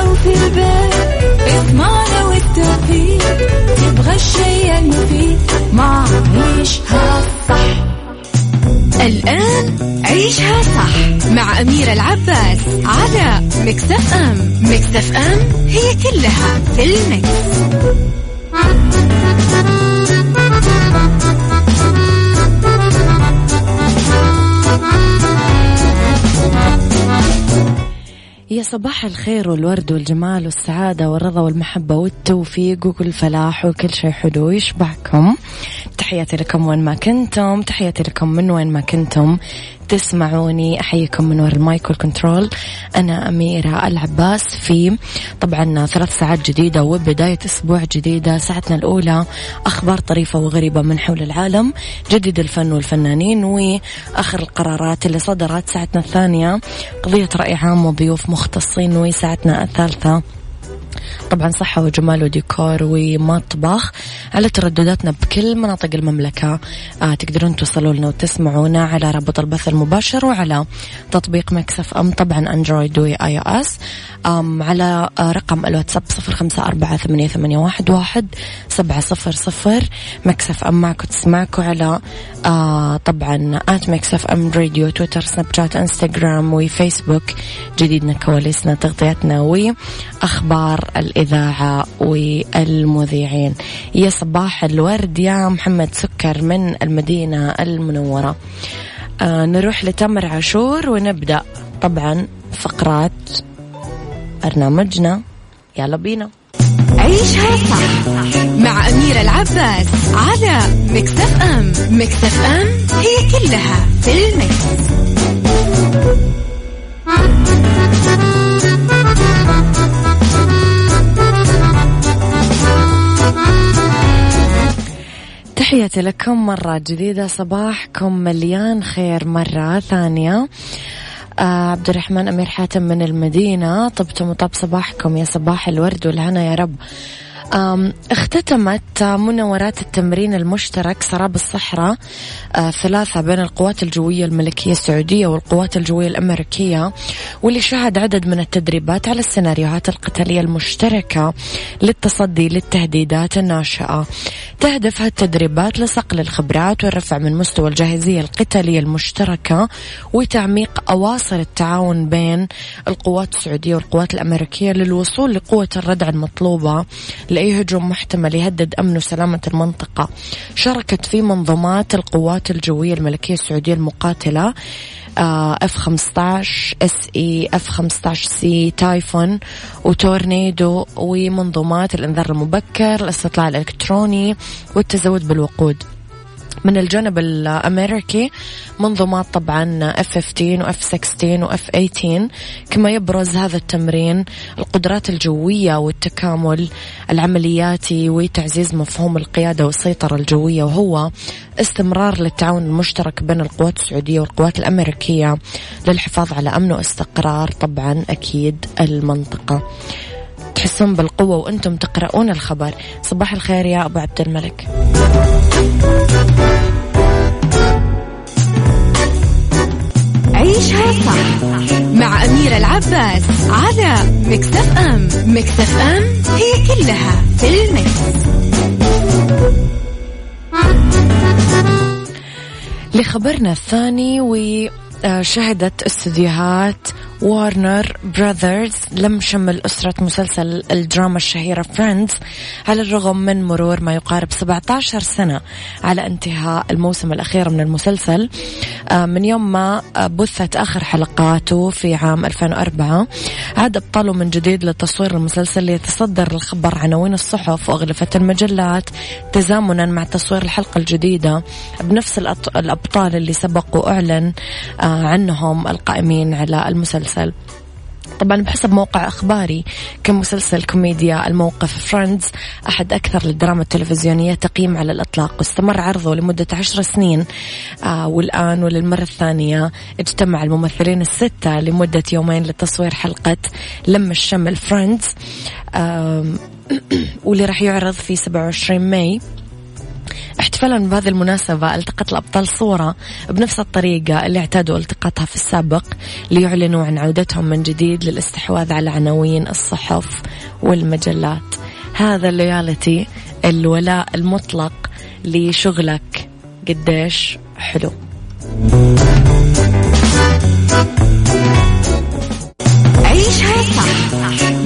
أو في البيت اضمعنا والتوفيق تبغى الشيء المفيد ما عيشها صح الآن عيشها صح مع أميرة العباس على مكتف أم مكتف أم هي كلها في المكس. يا صباح الخير والورد والجمال والسعادة والرضا والمحبة والتوفيق وكل فلاح وكل شيء حلو. يشبهكم تحياتي لكم وين ما كنتم تحياتي لكم من وين ما كنتم. تسمعوني أحييكم من وراء المايك وال control. أنا أميرة العباس في طبعا ثلاث ساعات جديدة وبداية أسبوع جديدة. ساعتنا الأولى أخبار طريفة وغريبة من حول العالم جديد الفن والفنانين وآخر القرارات اللي صدرت. ساعتنا الثانية قضية رأي عام وضيوف مختصين وساعتنا الثالثة طبعا صحة وجمال وديكور ومطبخ على تردداتنا بكل مناطق المملكة. آه تقدرون توصلوا لنا وتسمعونا على رابط البث المباشر وعلى تطبيق Mix FM طبعا Android و iOS. على آه رقم الواتساب صفر خمسة أربعة ثمانية, ثمانية واحد, واحد سبعة صفر صفر. Mix FM معكم تسمعكم على آه طبعا at Mix FM Radio تويتر سناب شات إنستغرام وفيسبوك. جديدنا كواليسنا تغطياتنا وأخبار الإذاعة والمذيعين. يا صباح الورد يا محمد سكر من المدينة المنورة. آه نروح لتمر عاشور ونبدأ طبعا فقرات برنامجنا. يلا بينا. عيشها صح مع أميرة العباس على مكتف أم مكتف أم هي كلها في المكس. تحياتي لكم مرة جديدة صباحكم مليان خير مرة ثانية. آه عبد الرحمن أمير حاتم من المدينة طبتم وطب صباحكم يا صباح الورد والهنا يا رب. اختتمت مناورات التمرين المشترك سراب الصحراء آه، ثلاثة بين القوات الجوية الملكية السعودية والقوات الجوية الأمريكية واللي شهد عدد من التدريبات على السيناريوهات القتالية المشتركة للتصدي للتهديدات الناشئة. تهدف هالتدريبات لصقل الخبرات والرفع من مستوى الجاهزية القتالية المشتركة وتعميق أواصر التعاون بين القوات السعودية والقوات الأمريكية للوصول لقوة الردع المطلوبة لأي هجوم محتمل يهدد أمن وسلامة المنطقة. شاركت في منظومات القوات الجوية الملكية السعودية المقاتلة F 15 SA F 15 C تايفون وتورنيدو ومنظومات الإنذار المبكر الاستطلاع الإلكتروني والتزود بالوقود. من الجانب الأمريكي منظومات طبعا F-15 و F-16 و F-18 كما يبرز هذا التمرين القدرات الجوية والتكامل العملياتي وتعزيز مفهوم القيادة والسيطرة الجوية وهو استمرار للتعاون المشترك بين القوات السعودية والقوات الأمريكية للحفاظ على أمن واستقرار طبعا أكيد المنطقة. تحسون بالقوة وأنتم تقرؤون الخبر. صباح الخير يا أبو عبد الملك. عيشها صح مع أميرة العباس على Mix FM. Mix FM هي كلها في ال mix. لخبرنا الثاني وشهدت استديوهات وارنر براذرز لم شمل أسرة مسلسل الدراما الشهيرة Friends على الرغم من مرور ما يقارب 17 سنة على انتهاء الموسم الأخير من المسلسل. آه، من يوم ما بثت آخر حلقاته في عام 2004 عاد أبطاله من جديد لتصوير المسلسل ليتصدر الخبر عناوين الصحف وأغلفة المجلات تزامنا مع تصوير الحلقة الجديدة بنفس الأبطال اللي سبق وأعلن آه، عنهم القائمين على المسلسل. المسلسل طبعا بحسب موقع أخباري كمسلسل كوميديا الموقف Friends أحد أكثر الدراما التلفزيونية تقييم على الإطلاق. واستمر عرضه لمدة عشر سنين آه والآن وللمرة الثانية اجتمع الممثلين الستة لمدة يومين لتصوير حلقة لم الشمل Friends آه واللي راح يعرض في 27 ماي. احتفالا بهذه المناسبة التقط الأبطال صورة بنفس الطريقة اللي اعتادوا التقاطها في السابق ليعلنوا عن عودتهم من جديد للاستحواذ على عناوين الصحف والمجلات. هذا اللويالتي الولاء المطلق لشغلك. قديش حلو. عيشها صح.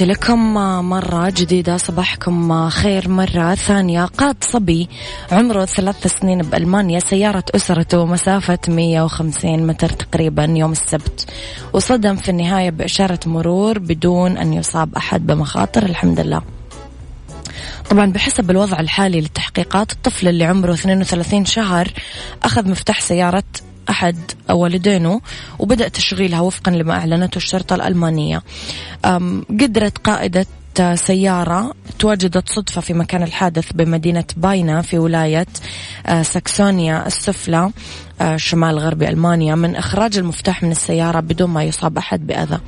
تحياتي لكم مرة جديدة صباحكم خير مرة ثانية. قاد صبي عمره ثلاث سنين بألمانيا سيارة أسرته مسافة 150 متر تقريبا يوم السبت. وصدم في النهاية بإشارة مرور بدون أن يصاب أحد بمخاطر الحمد لله. طبعا بحسب الوضع الحالي للتحقيقات الطفل اللي عمره 32 شهر أخذ مفتاح سيارة أحد والدينه وبدأ تشغيلها وفقا لما أعلنته الشرطة الألمانية. قدرت قائدة سيارة تواجدت صدفة في مكان الحادث بمدينة باينا في ولاية ساكسونيا السفلى شمال غربي ألمانيا من إخراج المفتاح من السيارة بدون ما يصاب أحد بأذى.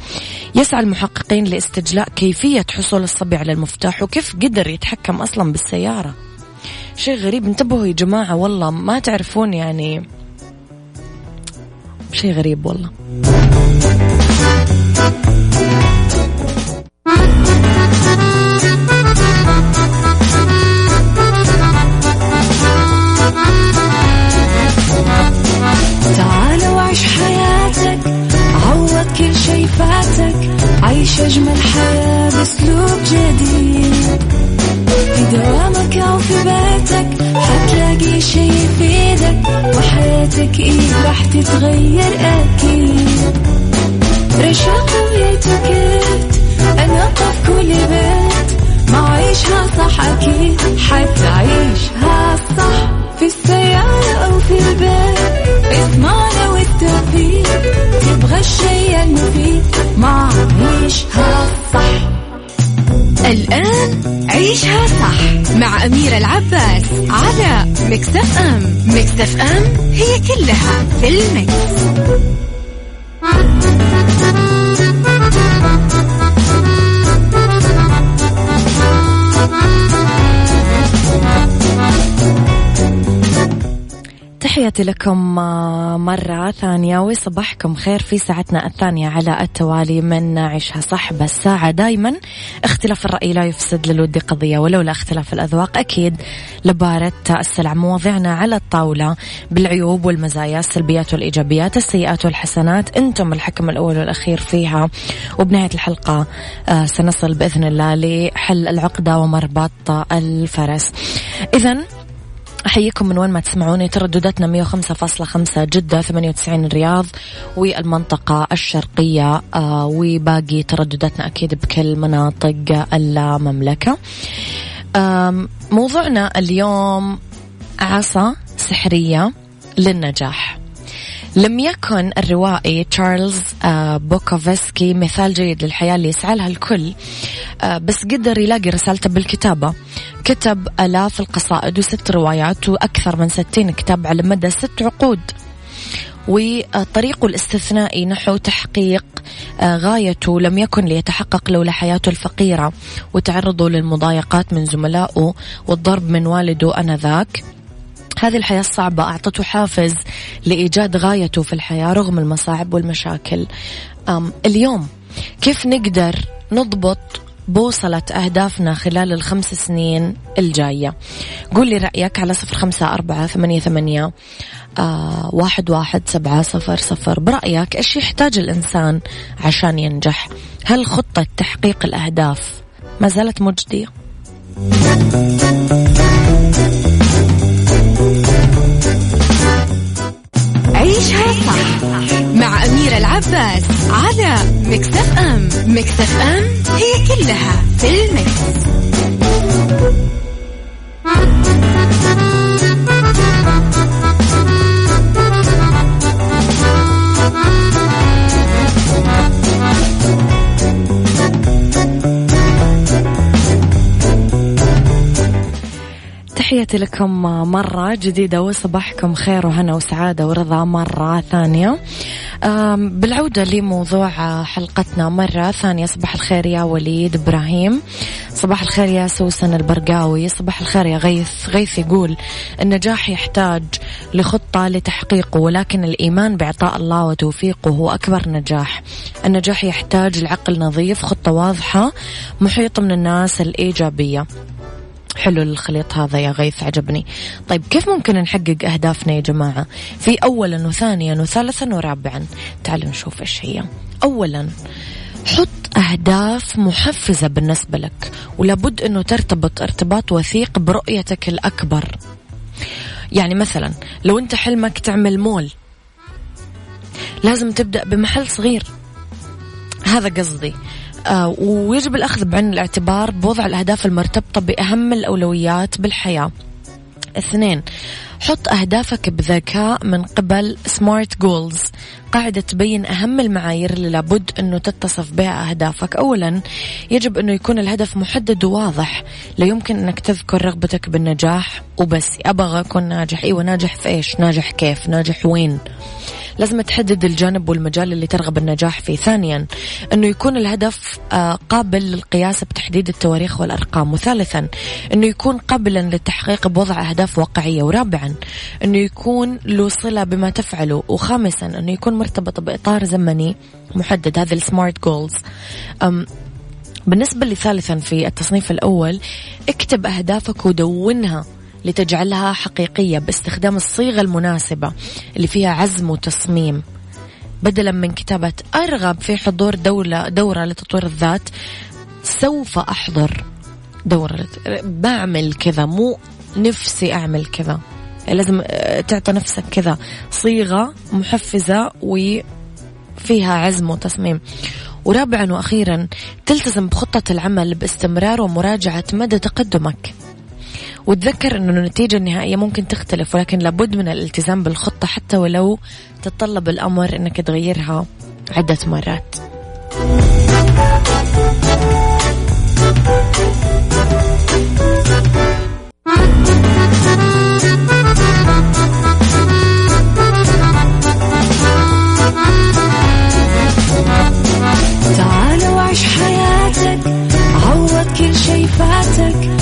يسعى المحققين لاستجلاء كيفية حصول الصبي على المفتاح وكيف قدر يتحكم أصلا بالسيارة. شيء غريب. انتبهوا يا جماعة والله ما تعرفون يعني شيء غريب والله. في البيت اسمعنا والتوفيق تبغى الشيء المفيد ما عيشها صح الآن عيشها صح مع أميرة العباس على مكتف أم مكتف أم هي كلها في المكس. تحياتي لكم آه، مرة ثانية وصباحكم خير في ساعتنا الثانية على التوالي من عيشها صح بس ساعة دايما اختلاف الرأي لا يفسد للود قضية ولولا اختلاف الأذواق أكيد لبارة السلع. مواضيعنا على الطاولة بالعيوب والمزايا السلبيات والإيجابيات السيئات والحسنات. أنتم الحكم الأول والأخير فيها. وبنهاية الحلقة آه، سنصل بإذن الله لحل العقدة ومربط الفرس. إذا أحييكم من وين ما تسمعوني. تردداتنا 105.5 جدة 98 الرياض والمنطقة الشرقية آه وباقي تردداتنا أكيد بكل مناطق المملكة. موضوعنا اليوم عصا سحرية للنجاح. لم يكن الروائي تشارلز آه، بوكوفسكي مثال جيد للحياة اللي يسعى لها الكل آه، بس قدر يلاقي رسالته بالكتابة. كتب آلاف القصائد وست روايات وأكثر من ستين كتاب على مدى ست عقود. وطريقه الاستثنائي نحو تحقيق آه، غايته لم يكن ليتحقق لولا حياته الفقيرة وتعرضه للمضايقات من زملائه والضرب من والده أنذاك. هذه الحياة الصعبة أعطته حافز لإيجاد غايته في الحياة رغم المصاعب والمشاكل. اليوم كيف نقدر نضبط بوصلة أهدافنا خلال الخمس سنين الجاية. قول لي رأيك على صفر خمسة أربعة ثمانية, ثمانية آه واحد واحد سبعة صفر صفر. برأيك إيش يحتاج الإنسان عشان ينجح؟ هل خطة تحقيق الأهداف ما زالت مجدية؟ عيشها صح. أميرة العباس على مكتف أم مكتف أم هي كلها في المكس. تحياتي لكم مرة جديدة وصباحكم خير وهنا وسعادة ورضا مرة ثانية بالعودة لموضوع حلقتنا مرة ثانية صباح الخير يا وليد إبراهيم. صباح الخير يا سوسن البرقاوي. صباح الخير يا غيث. غيث يقول النجاح يحتاج لخطة لتحقيقه ولكن الإيمان بعطاء الله وتوفيقه هو أكبر نجاح. النجاح يحتاج لعقل نظيف خطة واضحة محيطة من الناس الإيجابية. حلو الخليط هذا يا غيث عجبني. طيب كيف ممكن نحقق أهدافنا يا جماعة؟ في أولا وثانيا وثالثا ورابعا. تعالوا نشوف إيش هي. أولا حط أهداف محفزة بالنسبة لك ولابد أنه ترتبط ارتباط وثيق برؤيتك الأكبر. يعني مثلا لو أنت حلمك تعمل مول لازم تبدأ بمحل صغير. هذا قصدي. ويجب الأخذ بعين الاعتبار بوضع الأهداف المرتبطة بأهم الأولويات بالحياة. اثنين حط أهدافك بذكاء من قبل سمارت جولز قاعدة تبين أهم المعايير اللي لابد أنه تتصف بها أهدافك. أولا يجب أنه يكون الهدف محدد وواضح. لا يمكن أنك تذكر رغبتك بالنجاح وبس. أبغى أكون ناجح. أيوة ناجح في إيش؟ ناجح كيف؟ ناجح وين؟ لازم تحدد الجانب والمجال اللي ترغب النجاح فيه. ثانيا أنه يكون الهدف آه، قابل للقياس بتحديد التواريخ والأرقام. وثالثا أنه يكون قابلا للتحقيق بوضع أهداف واقعية. ورابعا أنه يكون له صلة بما تفعله. وخامسا أنه يكون مرتبط بإطار زمني محدد. هذا السمارت جولز. بالنسبة لثالثا في التصنيف الأول اكتب أهدافك ودونها. لتجعلها حقيقية باستخدام الصيغة المناسبة اللي فيها عزم وتصميم. بدلا من كتابة أرغب في حضور دولة دورة لتطوير الذات سوف أحضر دورة بعمل كذا مو نفسي أعمل كذا. لازم تعطي نفسك كذا. صيغة محفزة وفيها عزم وتصميم. ورابعا وأخيرا تلتزم بخطة العمل باستمرار ومراجعة مدى تقدمك. وتذكر أنه النتيجة النهائية ممكن تختلف ولكن لابد من الالتزام بالخطة حتى ولو تتطلب الأمر أنك تغيرها عدة مرات. تعال وعيش حياتك عوض كل شي فاتك.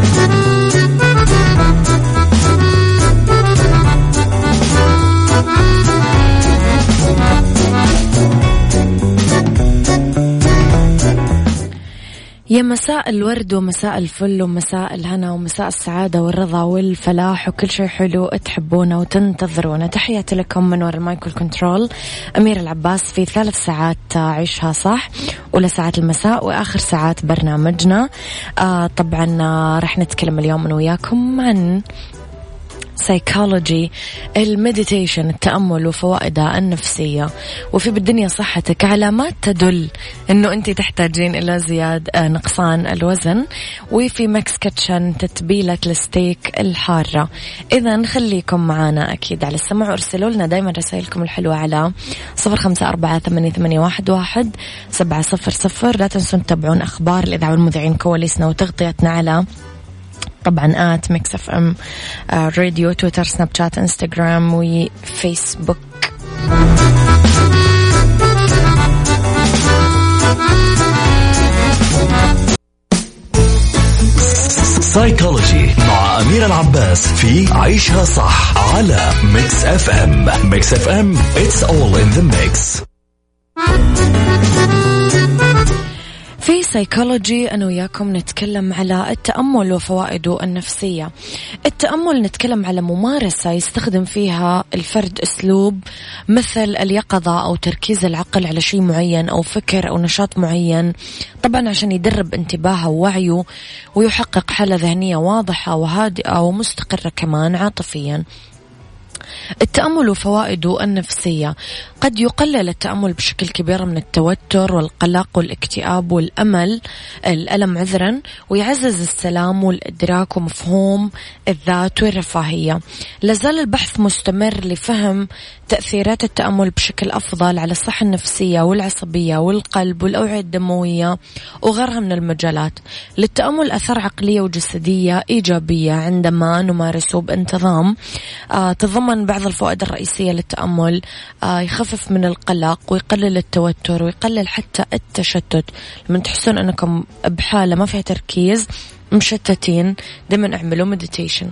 مساء الورد ومساء الفل ومساء الهنا ومساء السعادة والرضا والفلاح وكل شيء حلو تحبونه وتنتظرونه. تحياتي لكم من وراء ال mic وال control أميرة العباس في ثلاث ساعات عيشها صح؟ أولى ساعات المساء وآخر ساعات برنامجنا. آه طبعا آه رح نتكلم اليوم أنا وياكم عن سايكولوجي ال meditation التأمل وفوائده النفسية. وفي بالدنيا صحتك علامات تدل أنه أنت تحتاجين إلى زياد آه، نقصان الوزن. وفي Mix Kitchen تتبيلة الستيك الحارة. إذا خليكم معنا أكيد على السمع وارسلوا لنا دايما رسائلكم الحلوة على صفر خمسة أربعة ثمانية واحد سبعة صفر صفر. لا تنسون تتابعون أخبار الإذاعة والمذيعين كواليسنا وتغطيتنا على طبعا at Mix FM Radio تويتر سناب شات انستغرام وفيسبوك سايكولوجي مع أمير العباس في عيشها صح على Mix FM Mix FM it's all in the mix. في سيكولوجي أنا وياكم نتكلم على التأمل وفوائده النفسية. التأمل نتكلم على ممارسة يستخدم فيها الفرد أسلوب مثل اليقظة أو تركيز العقل على شيء معين أو فكر أو نشاط معين طبعا عشان يدرب انتباهه ووعيه ويحقق حالة ذهنية واضحة وهادئة ومستقرة كمان عاطفيا. التأمل وفوائده النفسية. قد يقلل التأمل بشكل كبير من التوتر والقلق والاكتئاب والأمل الألم عذرا ويعزز السلام والإدراك ومفهوم الذات والرفاهية. لازال البحث مستمر لفهم تأثيرات التأمل بشكل أفضل على الصحة النفسية والعصبية والقلب والأوعية الدموية وغيرها من المجالات. للتأمل أثر عقلية وجسدية إيجابية عندما نمارسه بانتظام. آه تضمن بعض الفوائد الرئيسية للتأمل. آه يخفف من القلق ويقلل التوتر ويقلل حتى التشتت. لما تحسون أنكم بحالة ما فيها تركيز مشتتين دائما أعملوا مديتيشن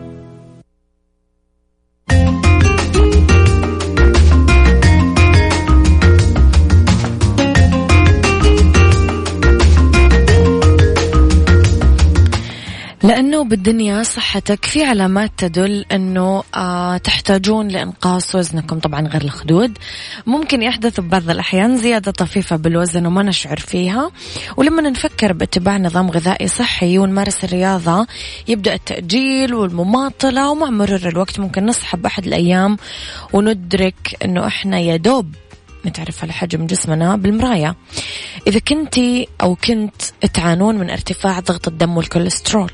لأنه بالدنيا صحتك في علامات تدل أنه آه تحتاجون لإنقاص وزنكم طبعا غير الخدود. ممكن يحدث ببعض الأحيان زيادة طفيفة بالوزن وما نشعر فيها. ولما نفكر باتباع نظام غذائي صحي ونمارس الرياضة يبدأ التأجيل والمماطلة ومع مرور الوقت ممكن نصحى بأحد الأيام وندرك أنه إحنا يا دوب نتعرف على حجم جسمنا بالمراية. إذا كنتي أو كنت تعانون من ارتفاع ضغط الدم والكوليسترول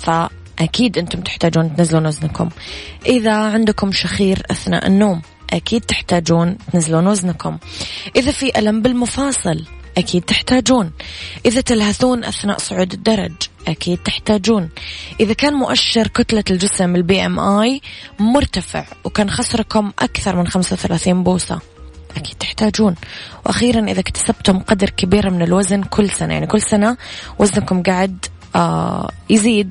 فأكيد أنتم تحتاجون تنزلون وزنكم. إذا عندكم شخير أثناء النوم أكيد تحتاجون تنزلون وزنكم. إذا في ألم بالمفاصل أكيد تحتاجون. إذا تلهثون أثناء صعود الدرج أكيد تحتاجون. إذا كان مؤشر كتلة الجسم ال BMI مرتفع وكان خصركم أكثر من 35 بوصة أكيد تحتاجون. وأخيرا إذا اكتسبتم قدر كبير من الوزن كل سنة يعني كل سنة وزنكم قاعد آه يزيد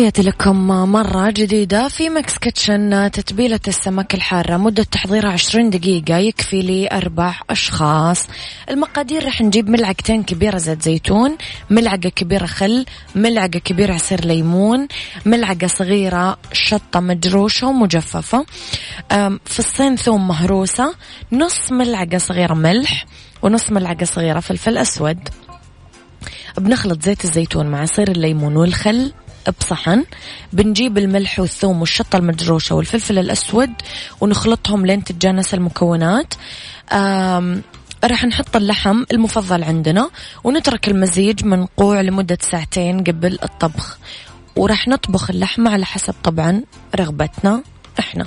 تحياتي لكم مرة جديدة في Mix Kitchen تتبيلة السمك الحارة. مدة تحضيرها عشرين دقيقة يكفي لي أربع أشخاص. المقادير رح نجيب ملعقتين كبيرة زيت زيتون ملعقة كبيرة خل ملعقة كبيرة عصير ليمون ملعقة صغيرة شطة مجروشة ومجففة. فصين ثوم مهروسة نص ملعقة صغيرة ملح ونص ملعقة صغيرة فلفل أسود. بنخلط زيت الزيتون مع عصير الليمون والخل. بصحن. بنجيب الملح والثوم والشطة المجروشة والفلفل الأسود ونخلطهم لين تتجانس المكونات. راح نحط اللحم المفضل عندنا ونترك المزيج منقوع لمدة ساعتين قبل الطبخ. وراح نطبخ اللحمة على حسب طبعا رغبتنا إحنا.